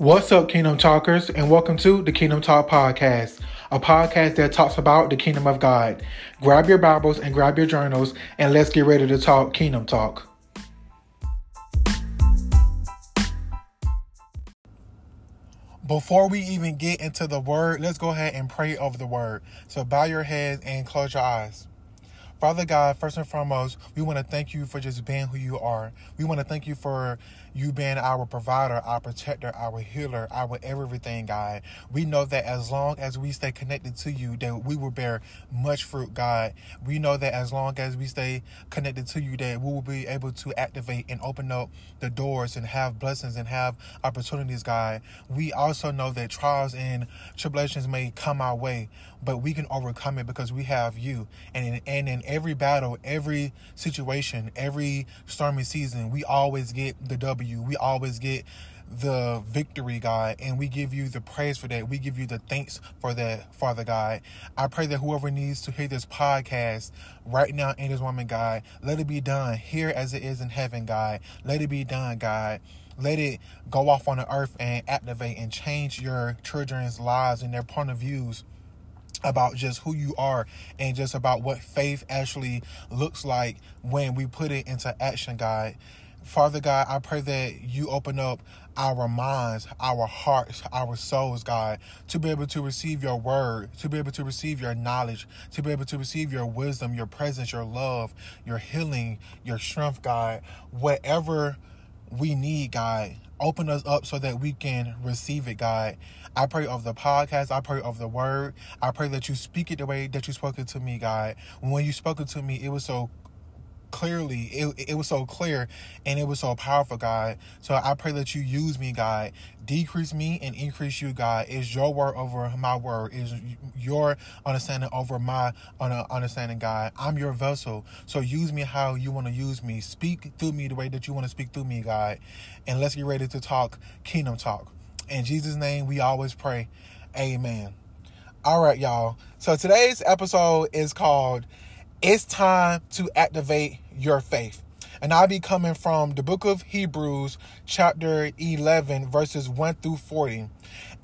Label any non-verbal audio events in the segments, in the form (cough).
What's up, Kingdom Talkers, and welcome to the Kingdom Talk Podcast, a podcast that talks about the kingdom of God. Grab your Bibles and grab your journals, and let's get ready to talk Kingdom Talk. Before we even get into the word, let's go ahead and pray over the word. So bow your heads and close your eyes. Father God, first and foremost, we want to thank you for just being who you are. We want to thank you for you being our provider, our protector, our healer, our everything, God. We know that as long as we stay connected to you, that we will bear much fruit, God. We know that as long as we stay connected to you, that we will be able to activate and open up the doors and have blessings and have opportunities, God. We also know that trials and tribulations may come our way, but we can overcome it because we have you. And in, and in every battle, every situation, every stormy season, we always get the W W. We always get the victory, God, and we give you the praise for that. We give you the thanks for that, Father God. I pray that whoever needs to hear this podcast right now in this moment, God, let it be done here as it is in heaven, God. Let it be done, God. Let it go off on the earth and activate and change your children's lives and their point of views about just who you are and just about what faith actually looks like when we put it into action, God. Father God, I pray that you open up our minds, our hearts, our souls, God, to be able to receive your word, to be able to receive your knowledge, to be able to receive your wisdom, your presence, your love, your healing, your strength, God. Whatever we need, God, open us up so that we can receive it, God. I pray of the podcast. I pray of the word. I pray that you speak it the way that you spoke it to me, God. When you spoke it to me, it was so clearly it, it was so clear and it was so powerful god. So i pray that you use me god. Decrease me and increase you god. Is your word over my word? Is your understanding over my understanding god? I'm your vessel. So use me how you want to use me. Speak through me the way that you want to speak through me god. And let's get ready to talk kingdom talk. In jesus name we always pray. Amen. All right y'all. So today's episode is called it's time to activate your faith. And I'll be coming from the book of Hebrews, chapter 11, verses 1 through 40.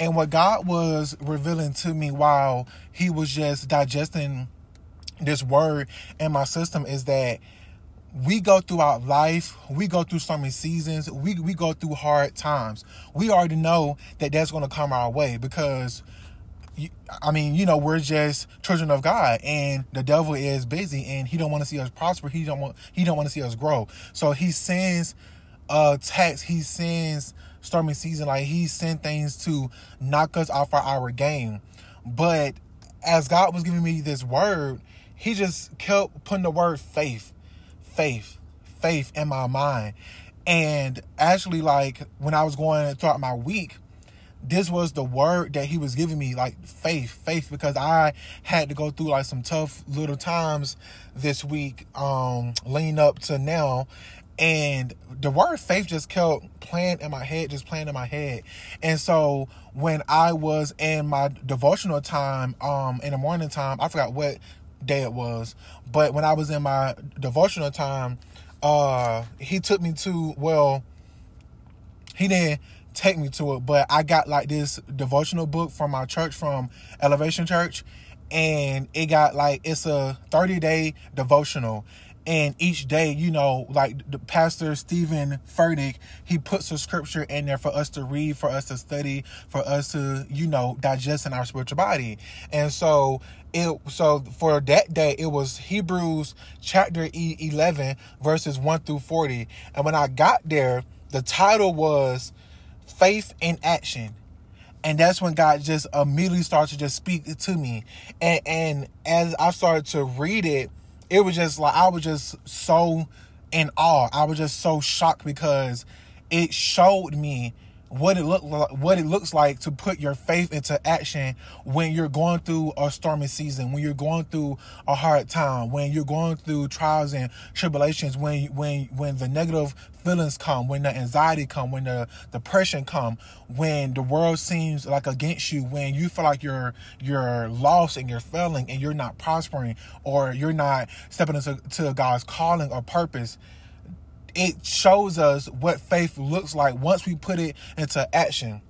And what God was revealing to me while He was just digesting this word in my system is that we go throughout life, we go through stormy seasons, we, we go through hard times. We already know that that's going to come our way because I mean, you know, we're just children of God, and the devil is busy, and he don't want to see us prosper. He don't want he don't want to see us grow. So he sends uh text. He sends stormy season. Like he sent things to knock us off our, our game. But as God was giving me this word, He just kept putting the word faith, faith, faith in my mind. And actually, like when I was going throughout my week, this was the word that he was giving me like faith faith because i had to go through like some tough little times this week um leading up to now. And the word faith just kept playing in my head just playing in my head. And so when i was in my devotional time um in the morning time i forgot what day it was but when i was in my devotional time uh he took me to well he didn't take me to it. But I got like this devotional book from my church, from Elevation Church, and it got like it's a 30 day devotional. And each day, you know, like the pastor Stephen Furtick, he puts a scripture in there for us to read, for us to study, for us to, you know, digest in our spiritual body. And so it so for that day it was Hebrews chapter 11 verses 1 through 40. And when I got there, the title was faith in action. And that's when God just immediately started to just speak to me. And and as I started to read it, it was just like I was just so in awe. I was just so shocked because it showed me what it look like, what it looks like to put your faith into action when you're going through a stormy season, when you're going through a hard time, when you're going through trials and tribulations, when when when the negative feelings come, when the anxiety come, when the depression come, when the world seems like against you, when you feel like you're you're lost and you're failing and you're not prospering or you're not stepping into to God's calling or purpose it shows us what faith looks like once we put it into action.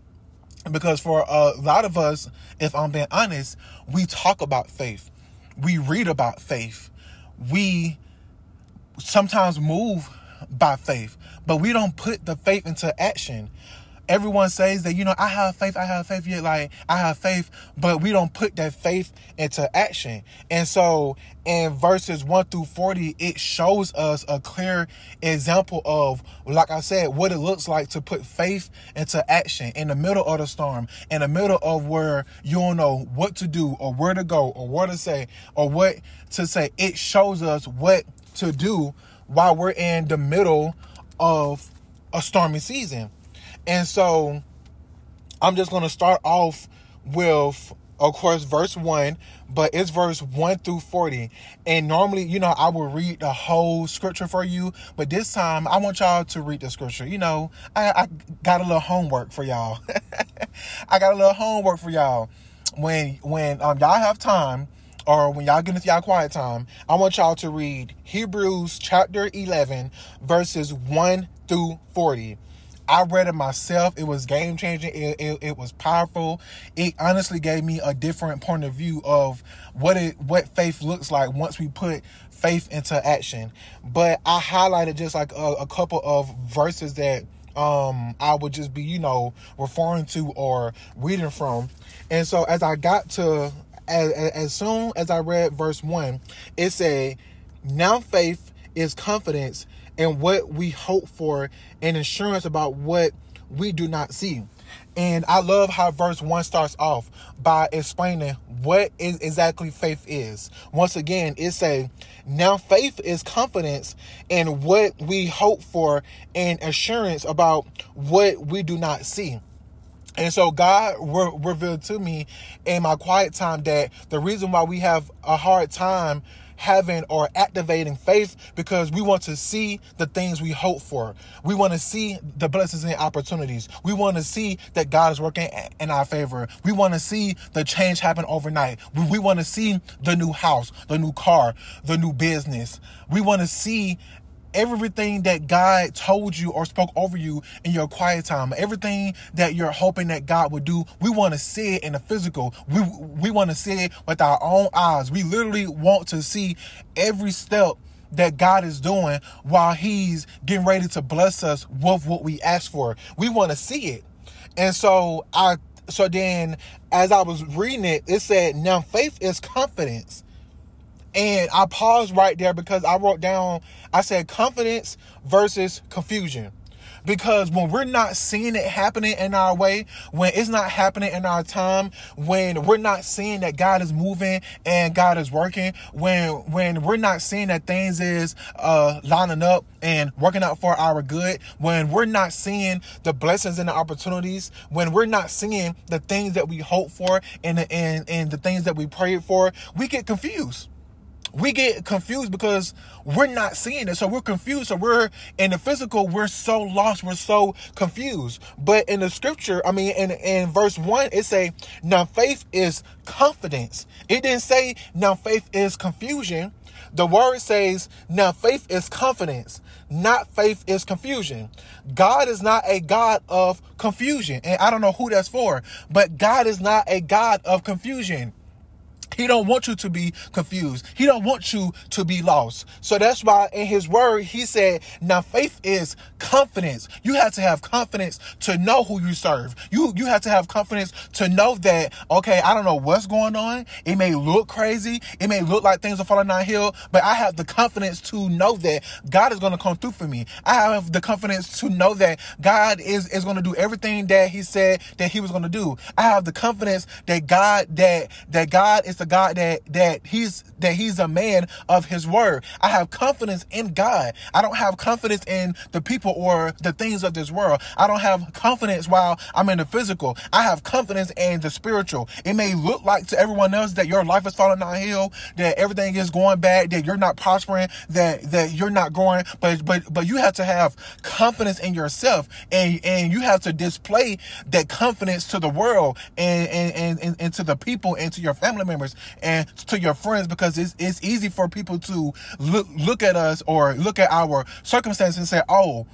because for a lot of us, if I'm being honest, we talk about faith, we read about faith, we sometimes move by faith, but we don't put the faith into action everyone says that you know i have faith i have faith yet like i have faith but we don't put that faith into action. And so in verses 1 through 40 it shows us a clear example of like i said what it looks like to put faith into action in the middle of the storm in the middle of where you don't know what to do or where to go or what to say or what to say. It shows us what to do while we're in the middle of a stormy season and so I'm just going to start off with, of course, verse 1, but it's verse 1 through 40. And normally, you know, I will read the whole scripture for you, but this time I want y'all to read the scripture. You know, I, I got a little homework for y'all. (laughs) I got a little homework for y'all. When when um, y'all have time, or when y'all get into y'all quiet time, I want y'all to read Hebrews chapter 11, verses 1 through 40. I read it myself. It was game changing. It, it, it, was powerful. It honestly gave me a different point of view of what it what faith looks like once we put faith into action. But I highlighted just like a, a couple of verses that um I would just be, you know, referring to or reading from. And so as I got to as, as soon as I read verse 1, it said, "Now faith is confidence and what we hope for and assurance about what we do not see. And I love how verse 1 starts off by explaining what is exactly faith is. Once again, it say, now faith is confidence in what we hope for and assurance about what we do not see. And so God re- revealed to me in my quiet time that the reason why we have a hard time having or activating faith because we want to see the things we hope for. We want to see the blessings and opportunities. We want to see that God is working in our favor. We want to see the change happen overnight. We, we want to see the new house, the new car, the new business. We want to see everything that God told you or spoke over you in your quiet time, everything that you're hoping that God would do, we want to see it in the physical. We we want to see it with our own eyes. We literally want to see every step that God is doing while He's getting ready to bless us with what we ask for. We want to see it. And so I so then as I was reading it, it said, now faith is confidence. And I paused right there because I wrote down, I said confidence versus confusion. Because when we're not seeing it happening in our way, when it's not happening in our time, when we're not seeing that God is moving and God is working, when when we're not seeing that things is uh lining up and working out for our good, when we're not seeing the blessings and the opportunities, when we're not seeing the things that we hope for and the, and, and the things that we prayed for, we get confused we get confused because we're not seeing it. So we're confused. So we're in the physical, we're so lost, we're so confused. But in the scripture, I mean, in, in verse one, it say, now faith is confidence. It didn't say now faith is confusion. The word says now faith is confidence, not faith is confusion. God is not a God of confusion. And I don't know who that's for, but God is not a God of confusion. He don't want you to be confused. He don't want you to be lost. So that's why in his word, he said, now faith is confidence. You have to have confidence to know who you serve. You, you have to have confidence to know that, okay, I don't know what's going on. It may look crazy. It may look like things are falling downhill, but I have the confidence to know that God is going to come through for me. I have the confidence to know that God is, is going to do everything that he said that he was going to do. I have the confidence that God, that, that God is the God that that he's that he's a man of his word. I have confidence in God. I don't have confidence in the people or the things of this world. I don't have confidence while I'm in the physical. I have confidence in the spiritual. It may look like to everyone else that your life is falling downhill, that everything is going bad, that you're not prospering, that that you're not growing, but but but you have to have confidence in yourself and and you have to display that confidence to the world and and and, and to the people and to your family members and to your friends because it's, it's easy for people to look, look at us or look at our circumstances and say, oh,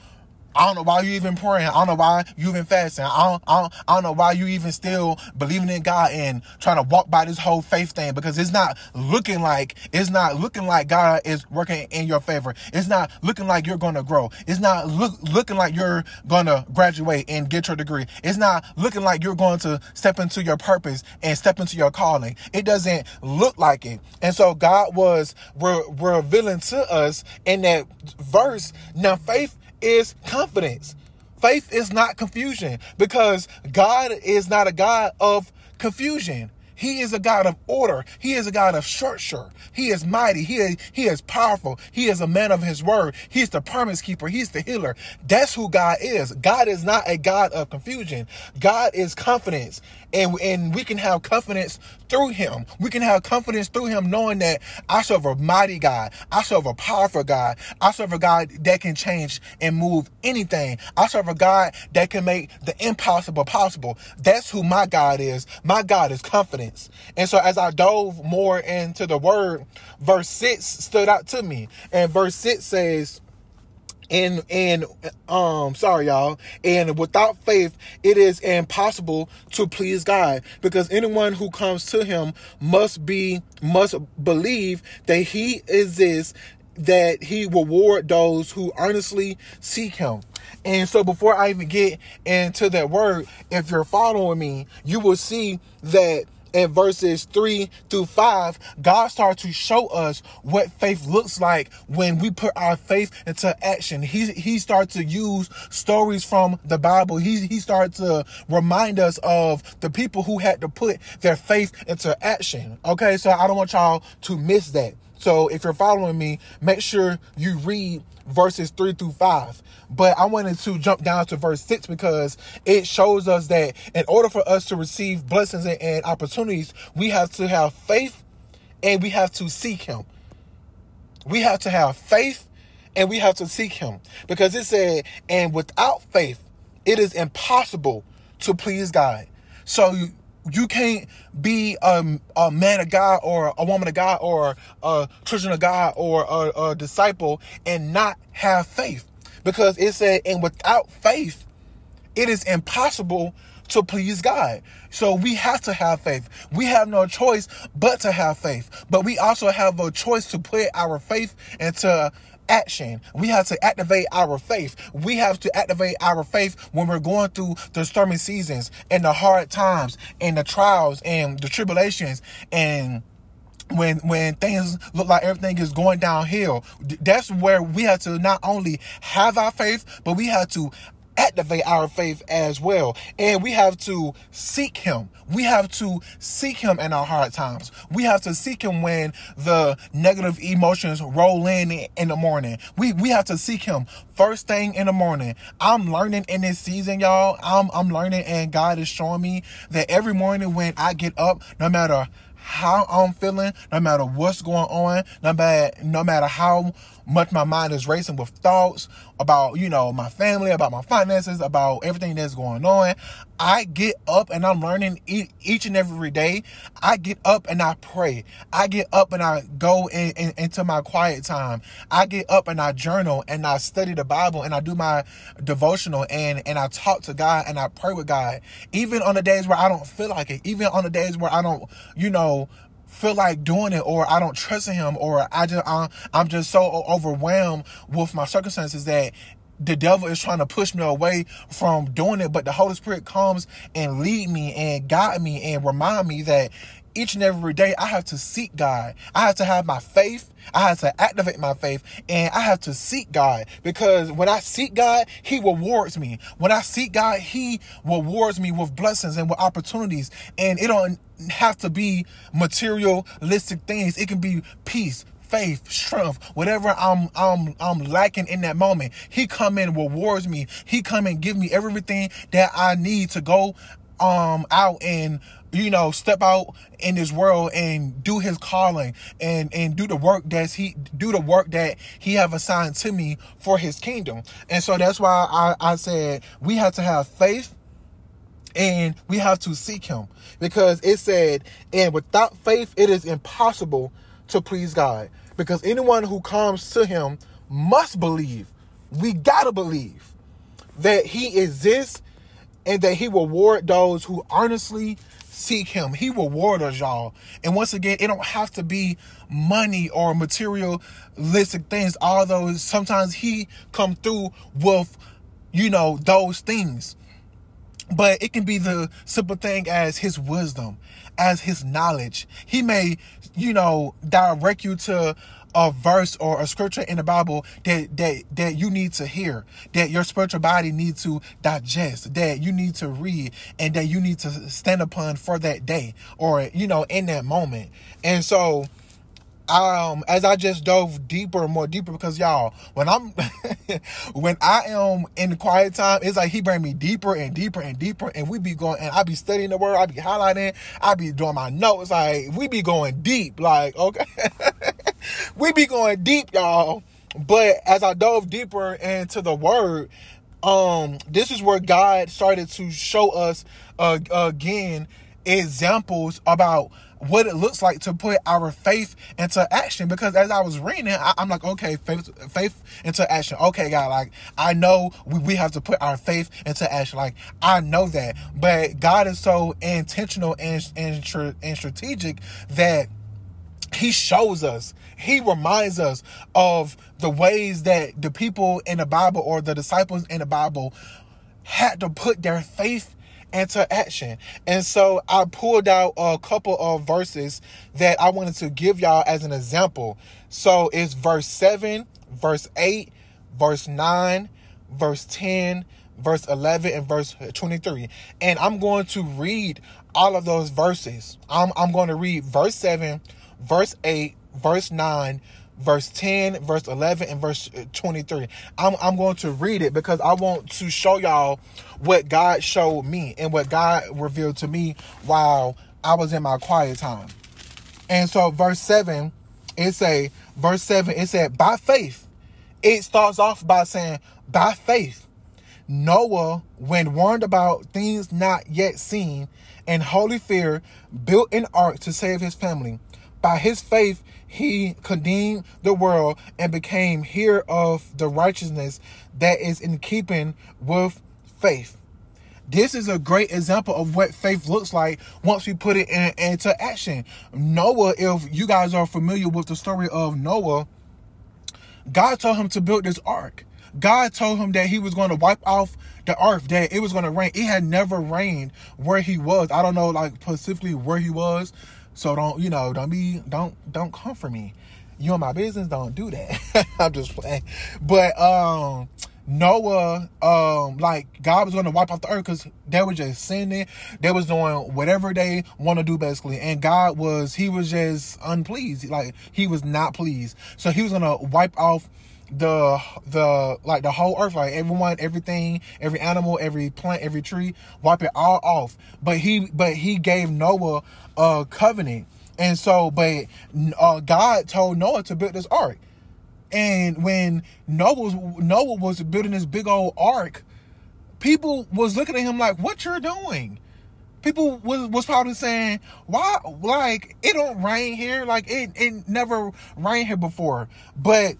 I don't know why you even praying. I don't know why you even fasting. I don't, I don't, I don't know why you even still believing in God and trying to walk by this whole faith thing because it's not looking like it's not looking like God is working in your favor. It's not looking like you're going to grow. It's not look, looking like you're going to graduate and get your degree. It's not looking like you're going to step into your purpose and step into your calling. It doesn't look like it. And so God was re- revealing to us in that verse. Now faith is confidence. Faith is not confusion because God is not a God of confusion. He is a God of order. He is a God of structure. He is mighty. He is, he is powerful. He is a man of his word. He's the promise keeper. He's the healer. That's who God is. God is not a God of confusion. God is confidence. And, and we can have confidence through him. We can have confidence through him knowing that I serve a mighty God. I serve a powerful God. I serve a God that can change and move anything. I serve a God that can make the impossible possible. That's who my God is. My God is confidence. And so as I dove more into the word, verse 6 stood out to me. And verse 6 says, and and um sorry y'all. And without faith it is impossible to please god because anyone who comes to him must be must believe that he exists that he reward those who earnestly seek him. And so before i even get into that word if you're following me you will see that in verses 3 through 5, God starts to show us what faith looks like when we put our faith into action. He, he starts to use stories from the Bible. He, he starts to remind us of the people who had to put their faith into action. Okay, so I don't want y'all to miss that. So if you're following me, make sure you read verses 3 through 5. But I wanted to jump down to verse 6 because it shows us that in order for us to receive blessings and opportunities, we have to have faith and we have to seek Him. We have to have faith and we have to seek Him because it said, and without faith, it is impossible to please God. So you can't be a, a, man of God or a woman of God or a children of God or a, a disciple and not have faith. Because it said, and without faith, it is impossible to please God. So we have to have faith. We have no choice but to have faith. But we also have a choice to put our faith into action. We have to activate our faith. We have to activate our faith when we're going through the stormy seasons and the hard times and the trials and the tribulations and when when things look like everything is going downhill that's where we have to not only have our faith but we have to activate our faith as well. And we have to seek Him. We have to seek Him in our hard times. We have to seek Him when the negative emotions roll in in the morning. We we have to seek Him first thing in the morning. I'm learning in this season, y'all. I'm I'm learning, and God is showing me that every morning when I get up, no matter how I'm feeling, no matter what's going on, no matter no matter how much my mind is racing with thoughts about, you know, my family, about my finances, about everything that's going on. I get up and I'm learning each and every day. I get up and I pray. I get up and I go in, in, into my quiet time. I get up and I journal and I study the Bible and I do my devotional and, and I talk to God and I pray with God. Even on the days where I don't feel like it, even on the days where I don't, you know, feel like doing it or I don't trust him or I just I'm, I'm just so overwhelmed with my circumstances that the devil is trying to push me away from doing it but the Holy Spirit comes and lead me and guide me and remind me that each and every day I have to seek God. I have to have my faith. I have to activate my faith and I have to seek God because when I seek God, He rewards me. When I seek God, He rewards me with blessings and with opportunities. And it don't have to be materialistic things. It can be peace, faith, strength, whatever I'm I'm I'm lacking in that moment. He come in rewards me. He come and give me everything that I need to go um out and you know step out in this world and do his calling and and do the work that he do the work that he have assigned to me for his kingdom and so that's why i i said we have to have faith and we have to seek him because it said and without faith it is impossible to please god because anyone who comes to him must believe we gotta believe that he exists and that he will reward those who earnestly seek him. He will reward us, y'all. And once again, it don't have to be money or materialistic things, although sometimes he come through with, you know, those things. But it can be the simple thing as his wisdom, as his knowledge. He may, you know, direct you to a verse or a scripture in the Bible that that that you need to hear, that your spiritual body needs to digest, that you need to read, and that you need to stand upon for that day or you know in that moment. And so um as I just dove deeper and more deeper because y'all when I'm (laughs) when I am in the quiet time it's like he bring me deeper and deeper and deeper and we be going and I be studying the word I be highlighting I be doing my notes like we be going deep like okay. (laughs) We be going deep y'all. But as I dove deeper into the word um this is where God started to show us uh, again examples about what it looks like to put our faith into action. Because as I was reading I, am like, okay, faith, faith into action. Okay, God, like I know we, we have to put our faith into action. Like I know that, but God is so intentional and and, and strategic that he shows us he reminds us of the ways that the people in the bible or the disciples in the bible had to put their faith into action. And so I pulled out a couple of verses that I wanted to give y'all as an example. So it's verse 7, verse 8, verse 9, verse 10, verse 11, and verse 23. And I'm going to read all of those verses. I'm, I'm going to read verse 7, verse 8, verse 9, verse 10, verse 11, and verse uh, 23. I'm, I'm going to read it because I want to show y'all what God showed me and what God revealed to me while I was in my quiet time. And so verse 7, it say, verse 7, it said, by faith. It starts off by saying, by faith. Noah, when warned about things not yet seen, and holy fear, built an ark to save his family. By his faith, he condemned the world and became heir of the righteousness that is in keeping with faith. This is a great example of what faith looks like once we put it in, into action. Noah, if you guys are familiar with the story of Noah, God told him to build this ark. God told him that he was going to wipe off the earth, that it was going to rain. It had never rained where he was. I don't know, like specifically where he was, so don't, you know, don't be, don't, don't come for me. You in my business, don't do that. (laughs) I'm just playing. But um Noah, um, like God was gonna wipe off the earth because they were just sinning. They was doing whatever they want to do basically. And God was, he was just unpleased. Like he was not pleased. So he was gonna wipe off the the like the whole earth like everyone everything every animal every plant every tree wipe it all off. But he but he gave noah a covenant. And so but uh, god told noah to build this ark. And when noah was noah was building this big old ark people was looking at him like what you're doing? People was was probably saying why like it don't rain here. Like it it never rained here before. But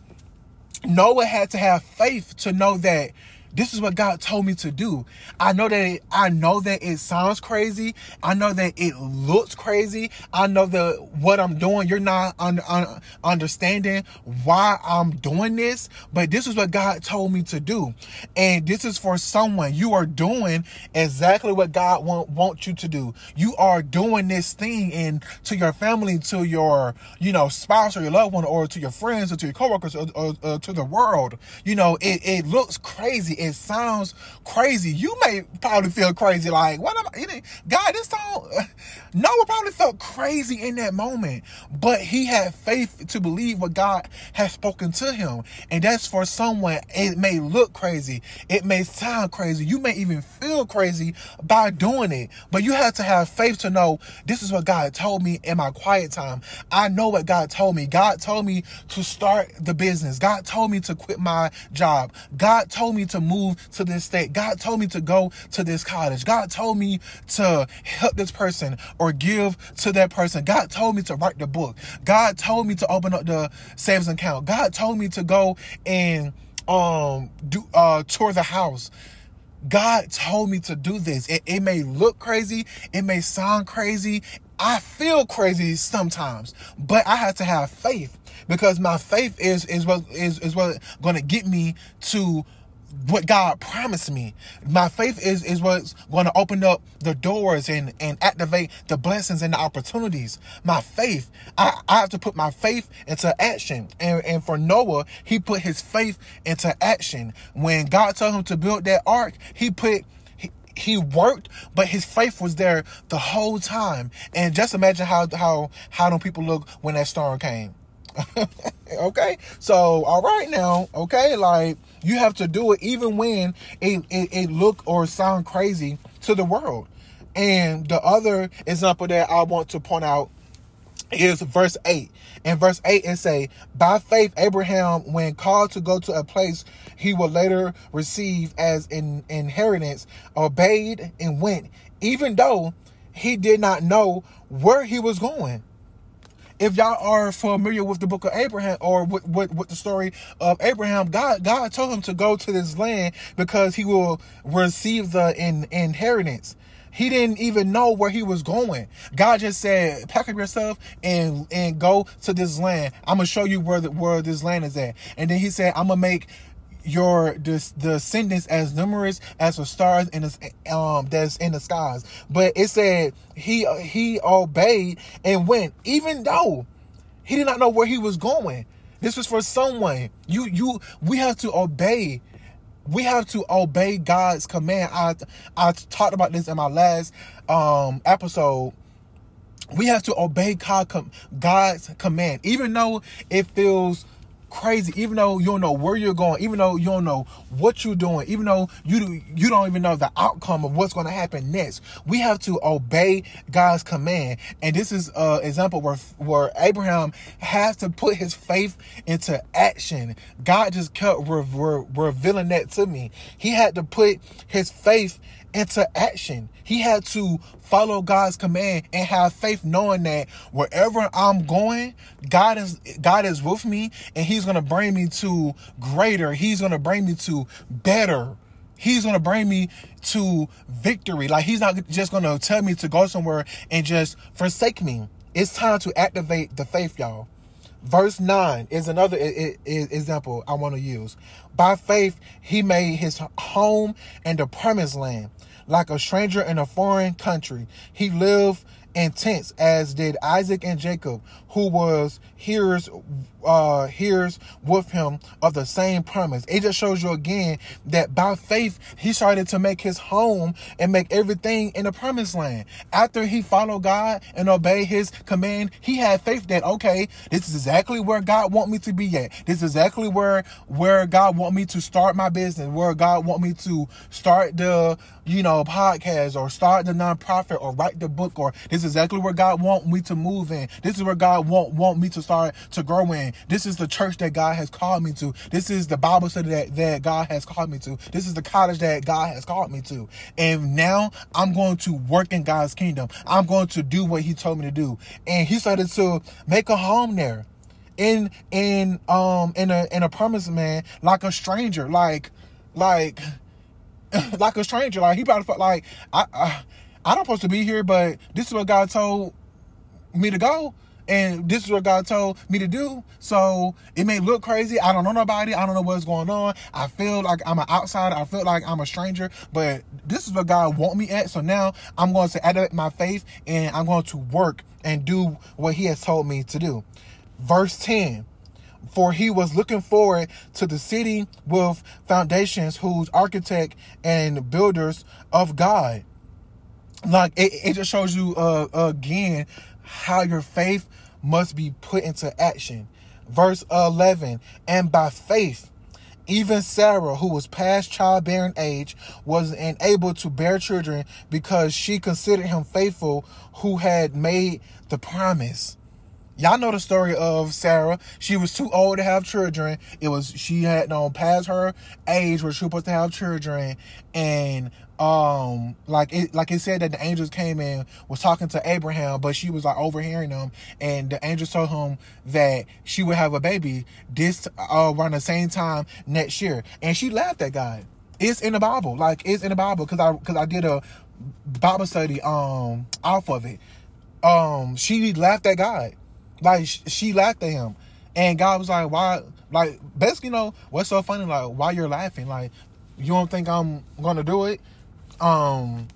Noah had to have faith to know that this is what God told me to do. I know that it, I know that it sounds crazy. I know that it looks crazy. I know that what I'm doing, you're not un, un, understanding why I'm doing this, but this is what God told me to do. And this is for someone. You are doing exactly what God want, wants you to do. You are doing this thing and to your family, to your, you know, spouse or your loved one or to your friends or to your coworkers or, or, to the world. You know, it, it looks crazy it sounds crazy. You may probably feel crazy, like, what am I? God, this don't. (laughs) Noah probably felt crazy in that moment, but he had faith to believe what God has spoken to him. And that's for someone, it may look crazy, it may sound crazy, you may even feel crazy by doing it, but you have to have faith to know this is what God told me in my quiet time. I know what God told me. God told me to start the business, God told me to quit my job, God told me to move move to this state. God told me to go to this college. God told me to help this person or give to that person. God told me to write the book. God told me to open up the savings account. God told me to go and um do uh tour the house. God told me to do this. It, it may look crazy, it may sound crazy. I feel crazy sometimes, but I have to have faith because my faith is is what is is what going to get me to what God promised me. My faith is is what's going to open up the doors and and activate the blessings and the opportunities. My faith, I, I have to put my faith into action. And and for Noah, he put his faith into action. When God told him to build that ark, he put he worked, but his faith was there the whole time. And just imagine how how how do people look when that storm came. (laughs) okay, so all right now, okay, like you have to do it even when it, it, it look or sound crazy to the world. And the other example that I want to point out is verse 8. In verse 8, it say, By faith, Abraham, when called to go to a place he will later receive as an inheritance, obeyed and went, even though he did not know where he was going if y'all are familiar with the book of Abraham or with, with, with, the story of Abraham, God God told him to go to this land because he will receive the in, inheritance. He didn't even know where he was going. God just said, "Pack up yourself and and go to this land. I'm gonna show you where the, where this land is at." And then he said, "I'm gonna make your descendants as numerous as the stars in the um that's in the skies. But it said he he obeyed and went, even though he did not know where he was going. This was for someone. You you we have to obey. We have to obey God's command. I I talked about this in my last um episode we have to obey God, God's command, even though it feels crazy, even though you don't know where you're going, even though you don't know what you're doing, even though you you don't even know the outcome of what's going to happen next. We have to obey God's command, and this is an example where where Abraham has to put his faith into action. God just kept re- re- revealing that to me. He had to put his faith into action. He had to follow God's command and have faith knowing that wherever I'm going, God is God is with me and he's going to bring me to greater. He's going to bring me to better. He's going to bring me to victory. Like he's not just going to tell me to go somewhere and just forsake me. It's time to activate the faith, y'all. Verse 9 is another example I want to use. By faith, he made his home in the promised land like a stranger in a foreign country. He lived in tents, as did Isaac and Jacob, who was hearers, uh, hearers with him of the same promise. It just shows you again that by faith he started to make his home and make everything in the promised land. After he followed God and obeyed his command, he had faith that okay, this is exactly where God want me to be at. This is exactly where where God want me to start my business, where God want me to start the you know podcast or start the nonprofit or write the book or this is exactly where God want me to move in. This is where God want want me to start to grow in. This is the church that God has called me to. This is the Bible study that, that God has called me to. This is the college that God has called me to. And now I'm going to work in God's kingdom. I'm going to do what He told me to do. And He started to make a home there. In in um in a in a promise man like a stranger like like (clears throat) like a stranger like he probably felt like I, I I'm not supposed to be here, but this is what God told me to go. And this is what God told me to do. So it may look crazy. I don't know nobody. I don't know what's going on. I feel like I'm an outsider. I feel like I'm a stranger. But this is what God want me at. So now I'm going to add my faith and I'm going to work and do what He has told me to do. Verse 10 for he was looking forward to the city with foundations whose architect and builders of God like it, it just shows you uh, again how your faith must be put into action. Verse 11, and by faith, even Sarah, who was past childbearing age, was unable to bear children because she considered him faithful who had made the promise. Y'all know the story of Sarah. She was too old to have children. It was she had no past her age where she was supposed to have children, and um like it like it said that the angels came in was talking to Abraham but she was like overhearing them and the angels told him that she would have a baby this uh, around the same time next year and she laughed at God It's in the Bible. Like it's in the Bible because I because I did a Bible study um off of it. Um, she laughed at God, like she laughed at him, and God was like, "Why?" Like basically, you know, what's so funny? Like, why you're laughing? Like, you don't think I'm gonna do it? Um,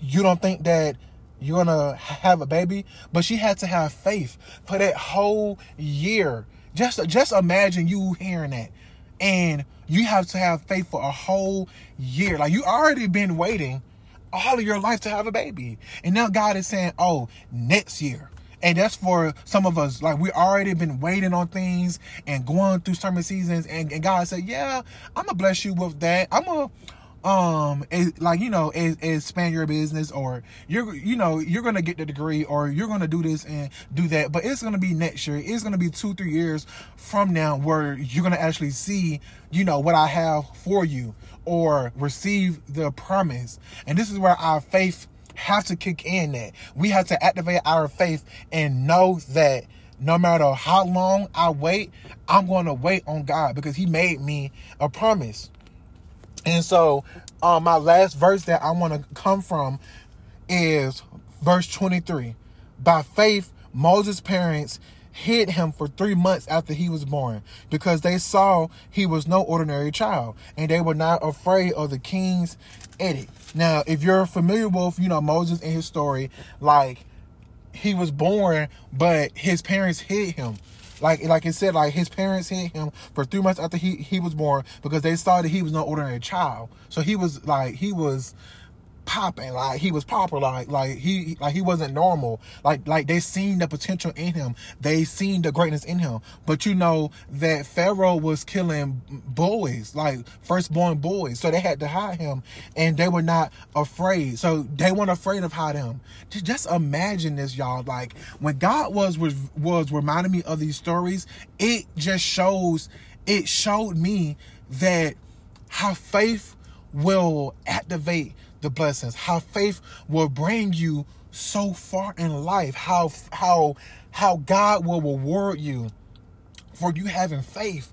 you don't think that you're gonna have a baby? But she had to have faith for that whole year. Just just imagine you hearing that, and you have to have faith for a whole year. Like you already been waiting all of your life to have a baby. And now God is saying, oh, next year. And that's for some of us. Like we already been waiting on things and going through summer seasons. And, and God said, yeah, I'm to bless you with that. I'm to um like you know expand your business or you're you know you're gonna get the degree or you're gonna do this and do that but it's gonna be next year it's gonna be two three years from now where you're gonna actually see you know what i have for you or receive the promise and this is where our faith have to kick in that we have to activate our faith and know that no matter how long I wait, I'm going to wait on God because He made me a promise. And so, um, my last verse that I want to come from is verse 23. By faith, Moses' parents hid him for three months after he was born because they saw he was no ordinary child and they were not afraid of the king's edict. Now, if you're familiar with, you know, Moses and his story, like he was born, but his parents hid him like like I said, like his parents hid him for three months after he he was born because they saw that he was no ordinary child. So he was like he was popping like he was popular like like he like he wasn't normal. Like like they seen the potential in him. They seen the greatness in him. But you know that pharaoh was killing boys like firstborn boys. So they had to hide him and they were not afraid. So they weren't afraid of hiding him. Just imagine this y'all. Like when god was was was reminding me of these stories it just shows it showed me that how faith will activate the blessings, how faith will bring you so far in life, how how how God will reward you for you having faith,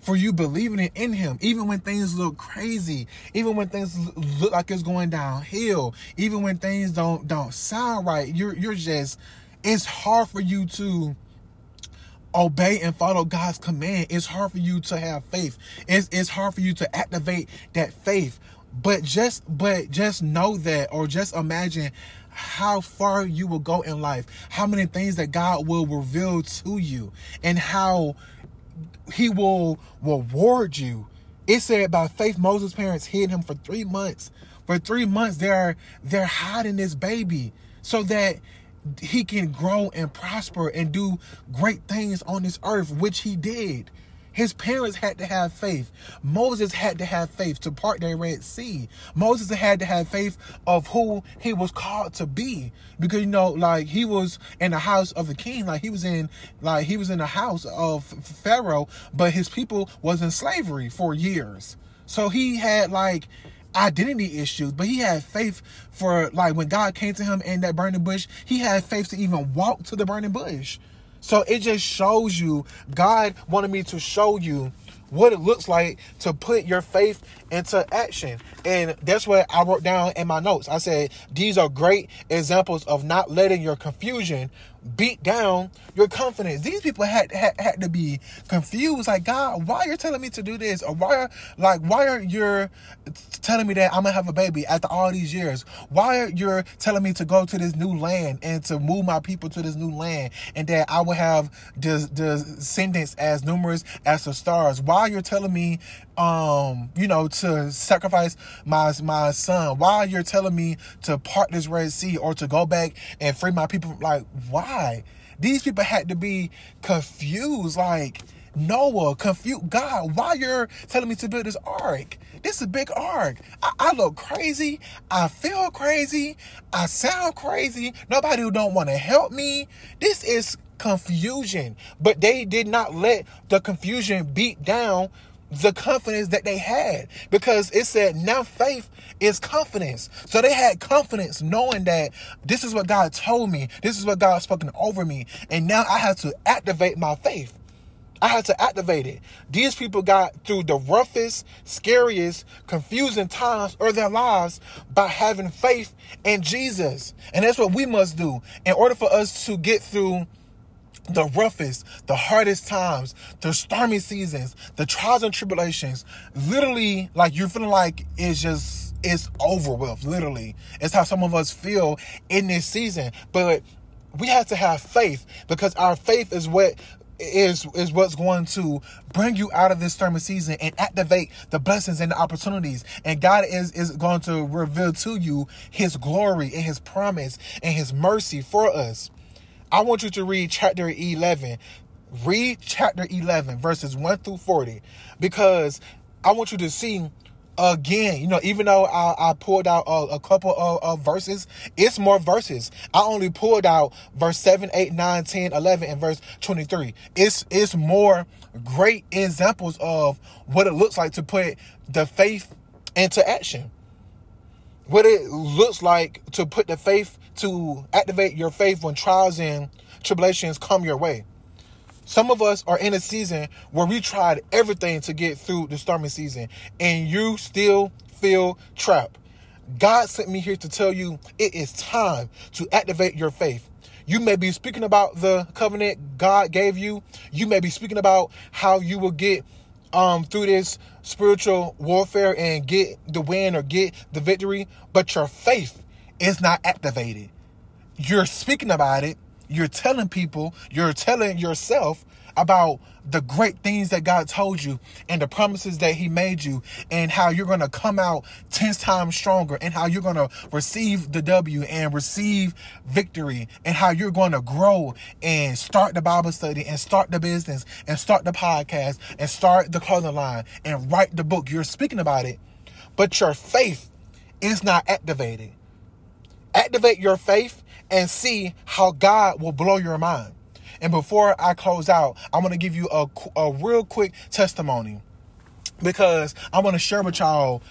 for you believing it in Him, even when things look crazy, even when things look like it's going downhill, even when things don't don't sound right. You're you're just it's hard for you to obey and follow God's command. It's hard for you to have faith. It's it's hard for you to activate that faith but just but just know that or just imagine how far you will go in life how many things that god will reveal to you and how he will reward you. It said by faith moses parents hid him for three months. For three months they're they're hiding this baby so that he can grow and prosper and do great things on this earth which he did his parents had to have faith. Moses had to have faith to part their Red Sea. Moses had to have faith of who he was called to be. Because you know, like he was in the house of the king, like he was in like he was in the house of Pharaoh, but his people was in slavery for years. So he had like identity issues, but he had faith for like when God came to him in that burning bush, he had faith to even walk to the burning bush. So it just shows you, God wanted me to show you what it looks like to put your faith into action. And that's what I wrote down in my notes. I said, these are great examples of not letting your confusion beat down your confidence. These people had, had had to be confused, like God, why you're telling me to do this, or why are like why are you telling me that I'm gonna have a baby after all these years? Why are you telling me to go to this new land and to move my people to this new land, and that I will have the descendants as numerous as the stars? Why you're telling me, um, you know, to sacrifice my my son? Why you're telling me to part this Red Sea or to go back and free my people? Like why? why? These people had to be confused, like Noah, confused. God, why you're telling me to build this ark? This is a big ark. I, I look crazy. I feel crazy. I sound crazy. Nobody who don't want to help me. This is confusion. But they did not let the confusion beat down the confidence that they had because it said now faith is confidence. So they had confidence knowing that this is what God told me, this is what God spoken over me, and now I have to activate my faith. I had to activate it. These people got through the roughest, scariest, confusing times of their lives by having faith in Jesus. And that's what we must do in order for us to get through the roughest, the hardest times, the stormy seasons, the trials and tribulations. Literally, like you're feeling like it's just it's over with. Literally, it's how some of us feel in this season. But we have to have faith because our faith is what is is what's going to bring you out of this stormy season and activate the blessings and the opportunities. And God is is going to reveal to you His glory and His promise and His mercy for us. I want you to read chapter eleven. Read chapter eleven, verses one through forty, because I want you to see again, you know, even though I, I pulled out a, a couple of, of, verses, it's more verses. I only pulled out verse 7, 8, 9, 10, 11, and verse 23. It's, it's more great examples of what it looks like to put the faith into action. What it looks like to put the faith, to activate your faith when trials and tribulations come your way. Some of us are in a season where we tried everything to get through the stormy season and you still feel trapped. God sent me here to tell you it is time to activate your faith. You may be speaking about the covenant God gave you. You may be speaking about how you will get um, through this spiritual warfare and get the win or get the victory, but your faith is not activated. You're speaking about it, you're telling people, you're telling yourself about the great things that God told you and the promises that He made you, and how you're going to come out 10 times stronger, and how you're going to receive the W and receive victory, and how you're going to grow and start the Bible study, and start the business, and start the podcast, and start the clothing line, and write the book. You're speaking about it, but your faith is not activated. Activate your faith and see how God will blow your mind. And before I close out, I'm going to give you a, a real quick testimony because I want to share with y'all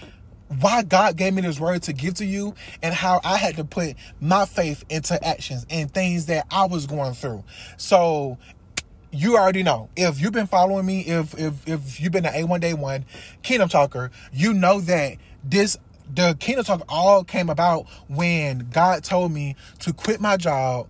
why God gave me this word to give to you and how I had to put my faith into actions and things that I was going through. So you already know. If you've been following me, if if if you've been an A1 Day One Kingdom Talker, you know that this the Kingdom Talk all came about when God told me to quit my job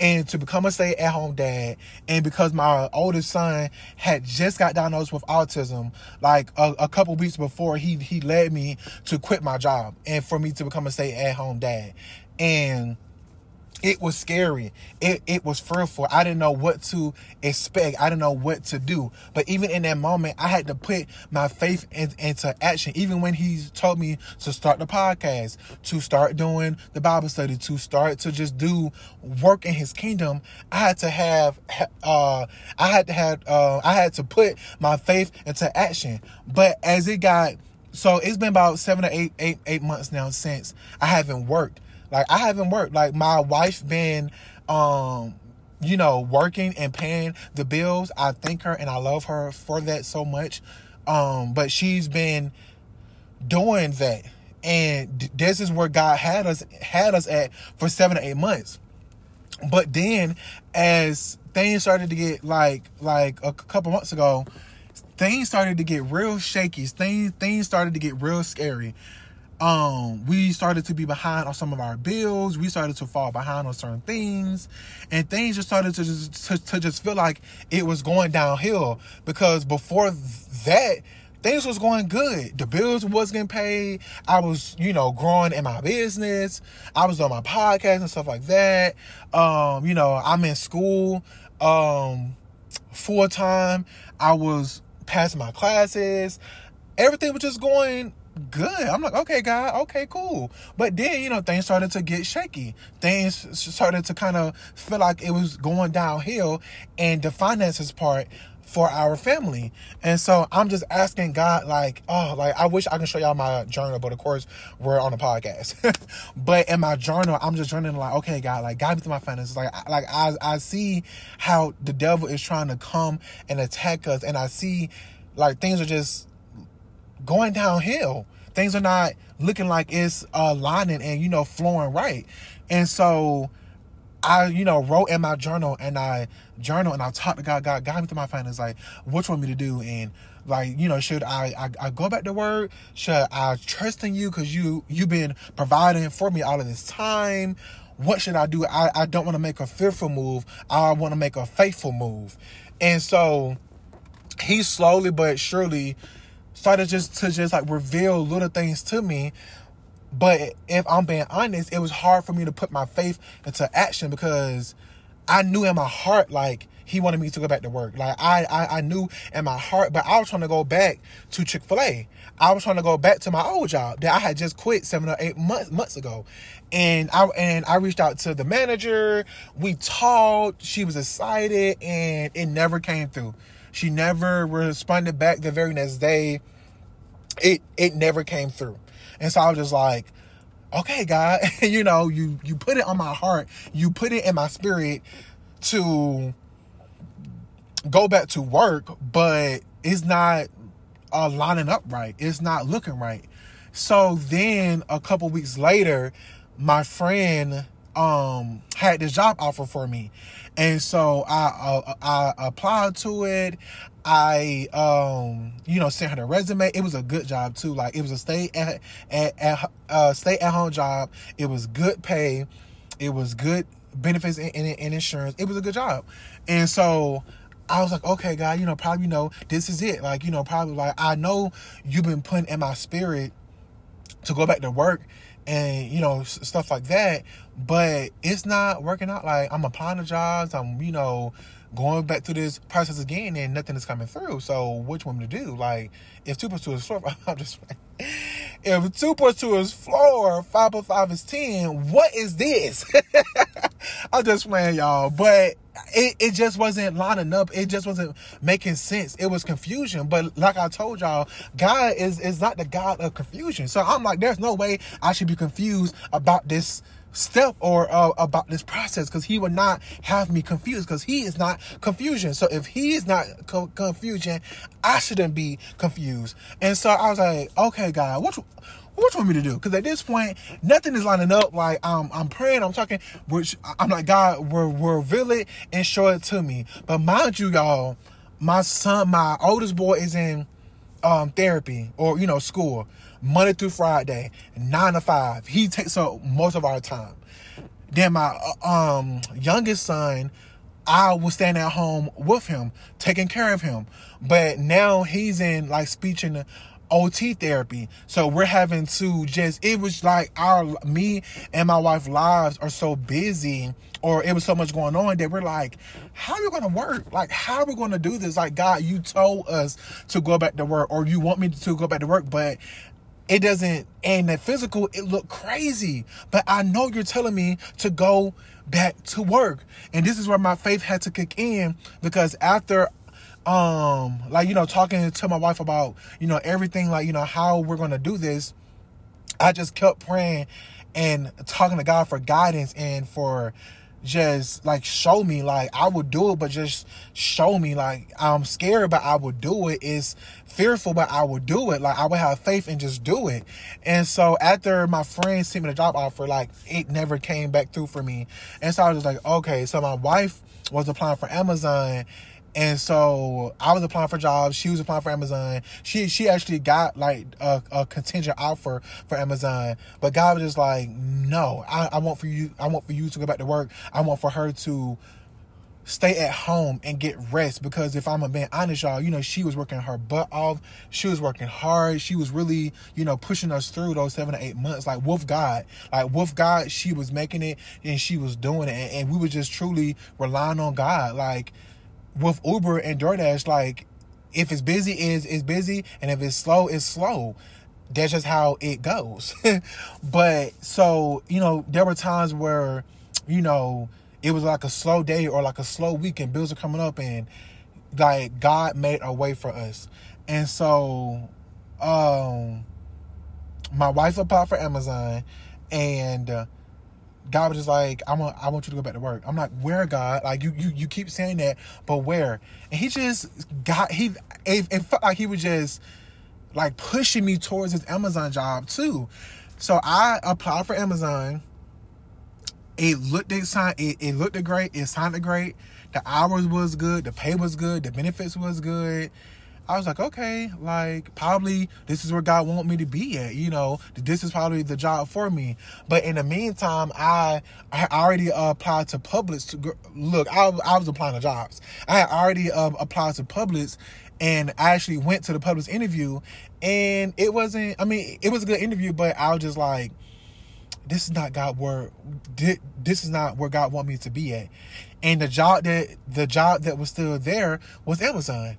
and to become a stay at home dad. And because my oldest son had just got diagnosed with autism, like a, a, couple weeks before, he he led me to quit my job and for me to become a stay at home dad. And it was scary. It it was fearful. I didn't know what to expect. I didn't know what to do. But even in that moment, I had to put my faith in, into action. Even when he told me to start the podcast, to start doing the Bible study, to start to just do work in His kingdom, I had to have. Uh, I had to have. Uh, I had to put my faith into action. But as it got so it's been about seven or eight, eight, eight months now since I haven't worked. Like I haven't worked. Like my wife been um you know working and paying the bills. I thank her and I love her for that so much. Um but she's been doing that. And this is where God had us had us at for 7 to 8 months. But then as things started to get like like a couple months ago, things started to get real shaky. Things things started to get real scary um we started to be behind on some of our bills. We started to fall behind on certain things. And things just started to just to, to just feel like it was going downhill because before that things was going good. The bills was getting paid. I was you know growing in my business. I was on my podcast and stuff like that. Um you know i'm in school um full time i was passing my classes. Everything was just going good. I'm like, okay, God, okay, cool. But then, you know, things started to get shaky. Things started to kind of feel like it was going downhill and the finances part for our family. And so I'm just asking God, like, oh, like I wish I can show y'all my journal, but of course we're on a podcast. (laughs) but in my journal, I'm just journaling like, okay, God, like guide me through my finances. Like, like I, I see how the devil is trying to come and attack us, and I see like things are just going downhill. Things are not looking like it's uh, aligning and you know flowing right. And so I, you know, wrote in my journal and I journal and I talked to God, God guide me to my finances, like, what you want me to do? And like, you know, should I, I, I go back to work? Should I trust in you? Cause you, you've been providing for me all of this time. What should I do? I, I don't want to make a fearful move. I want to make a faithful move. And so he slowly but surely started just to just like reveal little things to me but if I'm being honest, it was hard for me to put my faith into action because I knew in my heart like he wanted me to go back to work. Like I, I, I knew in my heart, but I was trying to go back to Chick Fil A. I was trying to go back to my old job that I had just quit seven or eight months months ago, and I and I reached out to the manager. We talked. She was excited, and it never came through. She never responded back the very next day. It it never came through. And so I was just like, okay, God, (laughs) you know, you you put it on my heart, you put it in my spirit to go back to work, but it's not uh, lining up right. It's not looking right. So then a couple weeks later, my friend um had this job offer for me and so i uh, i applied to it I um you know sent her the resume. It was a good job too. Like it was a stay at at, at uh stay at home job. It was good pay. It was good benefits and, insurance. It was a good job. And so I was like, okay, God, you know, probably you know this is it. Like you know, probably like I know you've been putting in my spirit to go back to work and you know stuff like that but it's not working out like i'm jobs i'm you know going back through this process again and nothing is coming through. So which me to do? Like, if two plus two is four, (laughs) I'm just if two plus two is four, five plus five is ten. What is this? (laughs) I'm just playing, y'all. But it, it just wasn't lining up. It just wasn't making sense. It was confusion. But like I told y'all, God is is not the God of confusion. So I'm like, there's no way I should be confused about this step or uh, about this process because he would not have me confused because he is not confusion. So if he is not co- confusion, I shouldn't be confused. And so I was like, okay, God, what what you want me to do? Because at this point, nothing is lining up. Like um, I'm praying, I'm talking, which I'm like, God, we're, we're reveal it and show it to me. But mind you, y'all, my son, my oldest boy is in um, therapy or you know school Monday through Friday, nine to five. He takes up most of our time. Then my uh, um youngest son, I was staying at home with him, taking care of him. But now he's in like speech and OT therapy. So we're having to just it was like our me and my wife lives are so busy or it was so much going on that we're like, how are we gonna work? Like how are we gonna do this? Like God, you told us to go back to work or you want me to go back to work, but it doesn't and the physical it looked crazy. But I know you're telling me to go back to work. And this is where my faith had to kick in because after um like you know talking to my wife about you know everything like you know how we're gonna do this i just kept praying and talking to god for guidance and for just like show me like I would do it, but just show me like I'm scared, but I would do it. Is fearful, but I would do it. Like I would have faith and just do it. And so after my friend sent me the job offer, like it never came back through for me. And so I was like, okay. So my wife was applying for Amazon and so I was applying for jobs. She was applying for Amazon. She she actually got like a, a contingent offer for Amazon. But God was just like, no, I, I want for you. I want for you to go back to work. I want for her to stay at home and get rest because if I'm being honest, y'all, you know, she was working her butt off. She was working hard. She was really, you know, pushing us through those seven to eight months. Like with God, like with God, she was making it and she was doing it, and, and we were just truly relying on God. Like with Uber and DoorDash, like if it's busy, is is busy, and if it's slow, it's slow. That's just how it goes. (laughs) but so you know, there were times where you know it was like a slow day or like a slow week, and bills are coming up, and like God made a way for us, and so um, my wife applied for Amazon, and. God was just like, I want I want you to go back to work. I'm like, where God? Like you you you keep saying that, but where? And he just got he it, it felt like he was just like pushing me towards his Amazon job too. So I applied for Amazon it looked it, it, it looked great, it sounded great, the hours was good, the pay was good, the benefits was good. I was like, okay, like probably this is where God want me to be at. You know, this is probably the job for me. But in the meantime, I I already uh, applied to Publix. To, look, I, I was applying to jobs. I had already uh, applied to Publix, and I actually went to the Publix interview, and it wasn't. I mean, it was a good interview, but I was just like, this is not God where this is not where God want me to be at. And the job that the job that was still there was Amazon.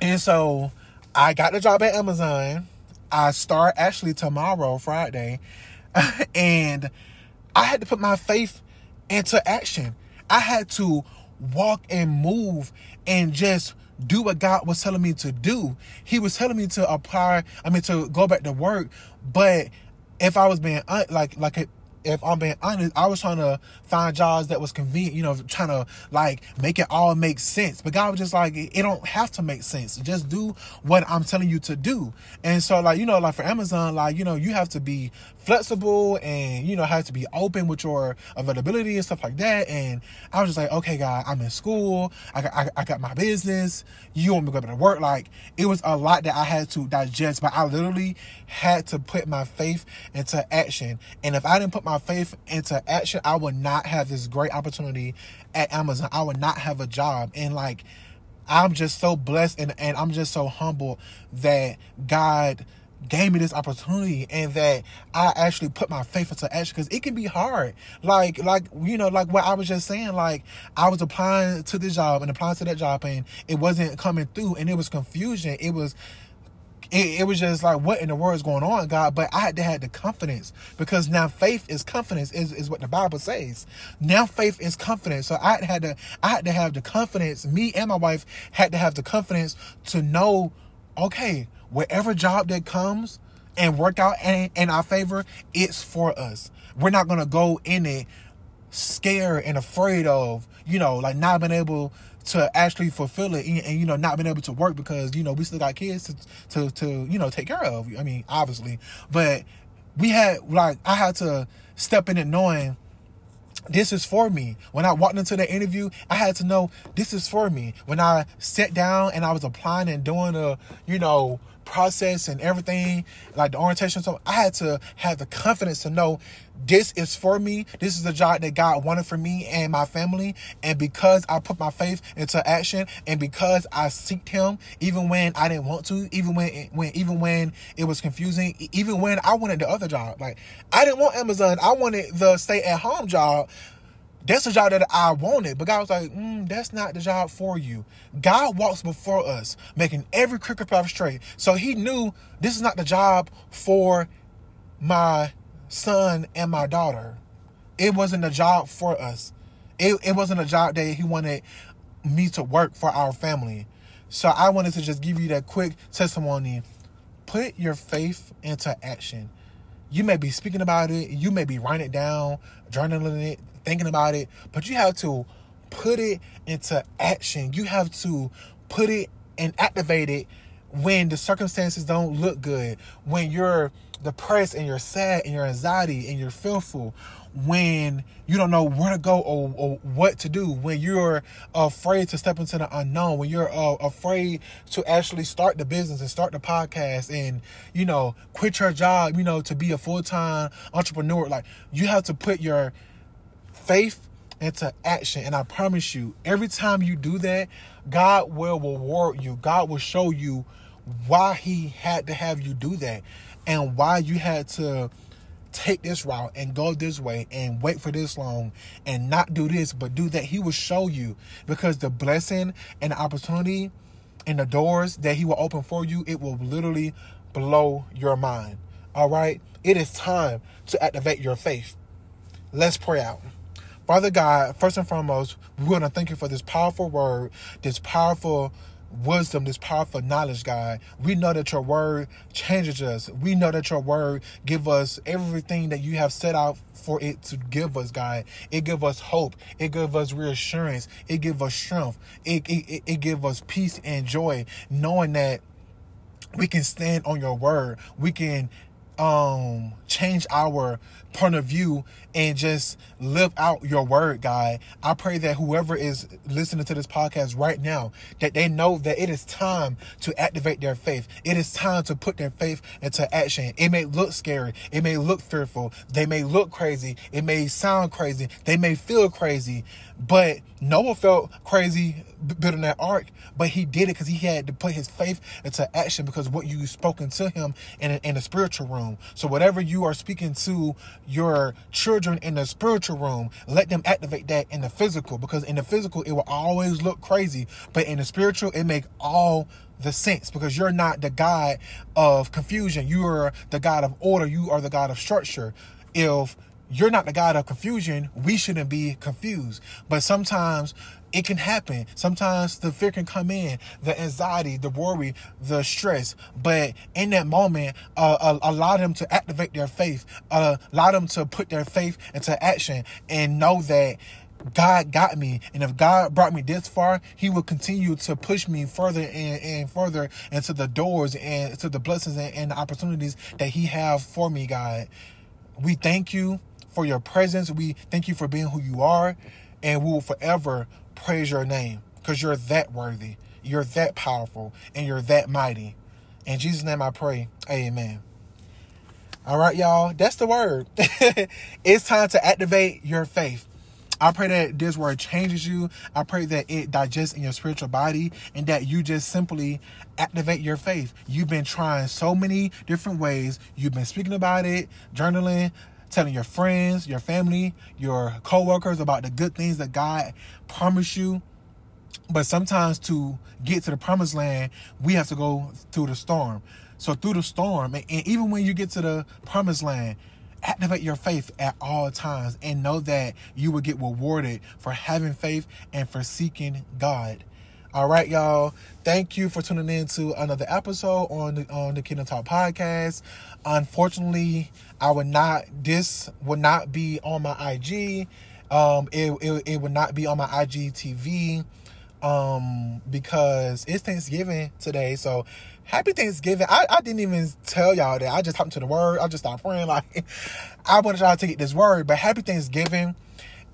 And so I got the job at Amazon. I start actually tomorrow, Friday. (laughs) and I had to put my faith into action. I had to walk and move and just do what God was telling me to do. He was telling me to apply, I mean to go back to work, but if I was being like like if I'm being honest, I was trying to find jobs that was convenient, you know, trying to like make it all make sense. But God was just like, it don't have to make sense. Just do what I'm telling you to do. And so, like, you know, like for Amazon, like, you know, you have to be flexible and, you know, have to be open with your availability and stuff like that. And I was just like, okay, God, I'm in school. I got, I, I got my business. You want me to go to work? Like, it was a lot that I had to digest, but I literally had to put my faith into action. And if I didn't put my faith into action, I would not have this great opportunity at Amazon. I would not have a job. And like, I'm just so blessed and, and I'm just so humble that God gave me this opportunity and that I actually put my faith into action because it can be hard. Like, like, you know, like what I was just saying, like I was applying to this job and applying to that job and it wasn't coming through and it was confusion. It was, it, it, was just like what in the world is going on god but i had to have the confidence because now faith is confidence is, is what the bible says now faith is confidence so i had to i had to have the confidence me and my wife had to have the confidence to know okay whatever job that comes and work out in, in our favor it's for us. We're not to go in it scared and afraid of you know like not being able to actually fulfill it and, and, you know not being able to work because you know we still got kids to, to to you know take care of i mean obviously. But we had like i had to step in it knowing this is for me. When I walked into the interview, I had to know this is for me. When I sat down and I was applying and doing a, you know, process and everything, like the orientation so I had to have the confidence to know this is for me. This is the job that God wanted for me and my family. And because I put my faith into action and because I seeked him even when I didn't want to, even when when even when it was confusing, even when I wanted the other job. Like I didn't want Amazon. I wanted the stay at home job that's the job that I wanted. But God was like, mm, that's not the job for you. God walks before us, making every crooked path straight. So he knew this is not the job for my son and my daughter. It wasn't a job for us. It, it wasn't a job that he wanted me to work for our family. So I wanted to just give you that quick testimony. Put your faith into action. You may be speaking about it, you may be writing it down, journaling it, thinking about it, but you have to put it into action. You have to put it and activate it when the circumstances don't look good, when you're depressed and you're sad and you're anxiety and you're fearful, when you don't know where to go or, or what to do, when you're afraid to step into the unknown, when you're uh, afraid to actually start the business and start the podcast and, you know, quit your job, you know, to be a full time entrepreneur. Like, you have to put your faith into action. And I promise you, every time you do that, God will reward you. God will show you why He had to have you do that and why you had to take this route and go this way and wait for this long and not do this but do that. He will show you because the blessing and the opportunity and the doors that He will open for you, it will literally blow your mind. All right? It is time to activate your faith. Let's pray out. Father God, first and foremost, we want to thank you for this powerful word, this powerful wisdom, this powerful knowledge, God. We know that your word changes us. We know that your word give us everything that you have set out for it to give us, God. It give us hope. It give us reassurance. It give us strength. It, it, it give us peace and joy, knowing that we can stand on your word. We can um change our point of view and just live out your word god. I pray that whoever is listening to this podcast right now that they know that it is time to activate their faith. It is time to put their faith into action. It may look scary. It may look fearful. They may look crazy. It may sound crazy. They may feel crazy. But Noah felt crazy building that ark, but he did it because he had to put his faith into action because what you spoken to him in in the spiritual room. So whatever you are speaking to your children in the spiritual room, let them activate that in the physical because in the physical it will always look crazy, but in the spiritual it make all the sense because you're not the God of confusion. You are the God of order. You are the God of structure. If you're not the God of confusion, we shouldn't be confused. But sometimes it can happen. Sometimes the fear can come in, the anxiety, the worry, the stress. But in that moment, uh, allow them to activate their faith, uh, allow them to put their faith into action and know that God got me. And if God brought me this far, He will continue to push me further and, and further into the doors and to the blessings and, and the opportunities that He have for me, God. We thank you for your presence. We thank you for being who you are. And we will forever praise your name because you're that worthy. You're that powerful and you're that mighty. In Jesus' name I pray. Amen. All right, y'all. That's the word. (laughs) it's time to activate your faith. I pray that this word changes you. I pray that it digests in your spiritual body and that you just simply activate your faith. You've been trying so many different ways. You've been speaking about it, journaling, telling your friends, your family, your coworkers about the good things that God promised you. But sometimes to get to the promised land, we have to go through the storm. So through the storm, and even when you get to the promised land, activate your faith at all times and know that you will get rewarded for having faith and for seeking God. All right, y'all. Thank you for tuning in to another episode on the on the Kingdom Talk podcast. Unfortunately, I would not. This would not be on my IG. Um, it it, it would not be on my IGTV. Um, because it's Thanksgiving today. So happy Thanksgiving. I, I didn't even tell y'all that. I just hopped to the word. I just started praying (laughs) like I wanted y'all to get this word. But happy Thanksgiving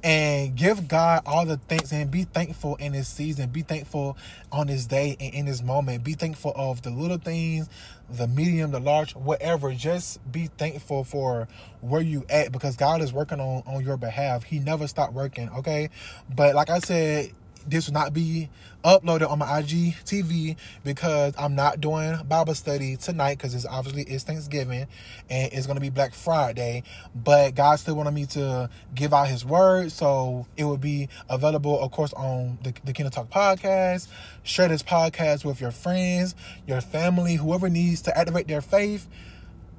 and give God all the thanks and be thankful in this season. Be thankful on this day and in this moment. Be thankful of the little things, the medium, the large, whatever. Just be thankful for where you at because God is working on on your behalf. He never stopped working, okay? But like I said, this will not be uploaded on my IG TV because I'm not doing Bible study tonight because it's obviously it's Thanksgiving and it's gonna be Black Friday. But God still wanted me to give out His word, so it will be available, of course, on the, the Kingdom Talk podcast. Share this podcast with your friends, your family, whoever needs to activate their faith.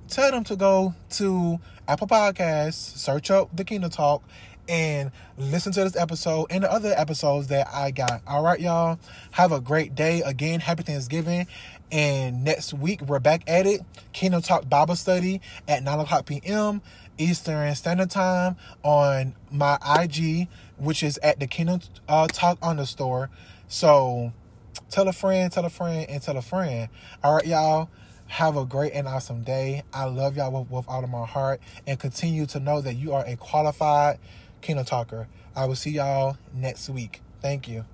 Tell them to go to Apple Podcasts, search up the Kingdom Talk, and listen to this episode and the other episodes that I got. All right, y'all. Have a great day. Again, happy Thanksgiving. And next week, we're back at it. Kingdom Talk Bible Study at 9 o'clock p.m. Eastern Standard Time on my IG, which is at the Kingdom uh, Talk Underscore. So tell a friend, tell a friend, and tell a friend. All right, y'all. Have a great and awesome day. I love y'all with, with all of my heart and continue to know that you are a qualified Kingdom Talker. I will see y'all next week. Thank you.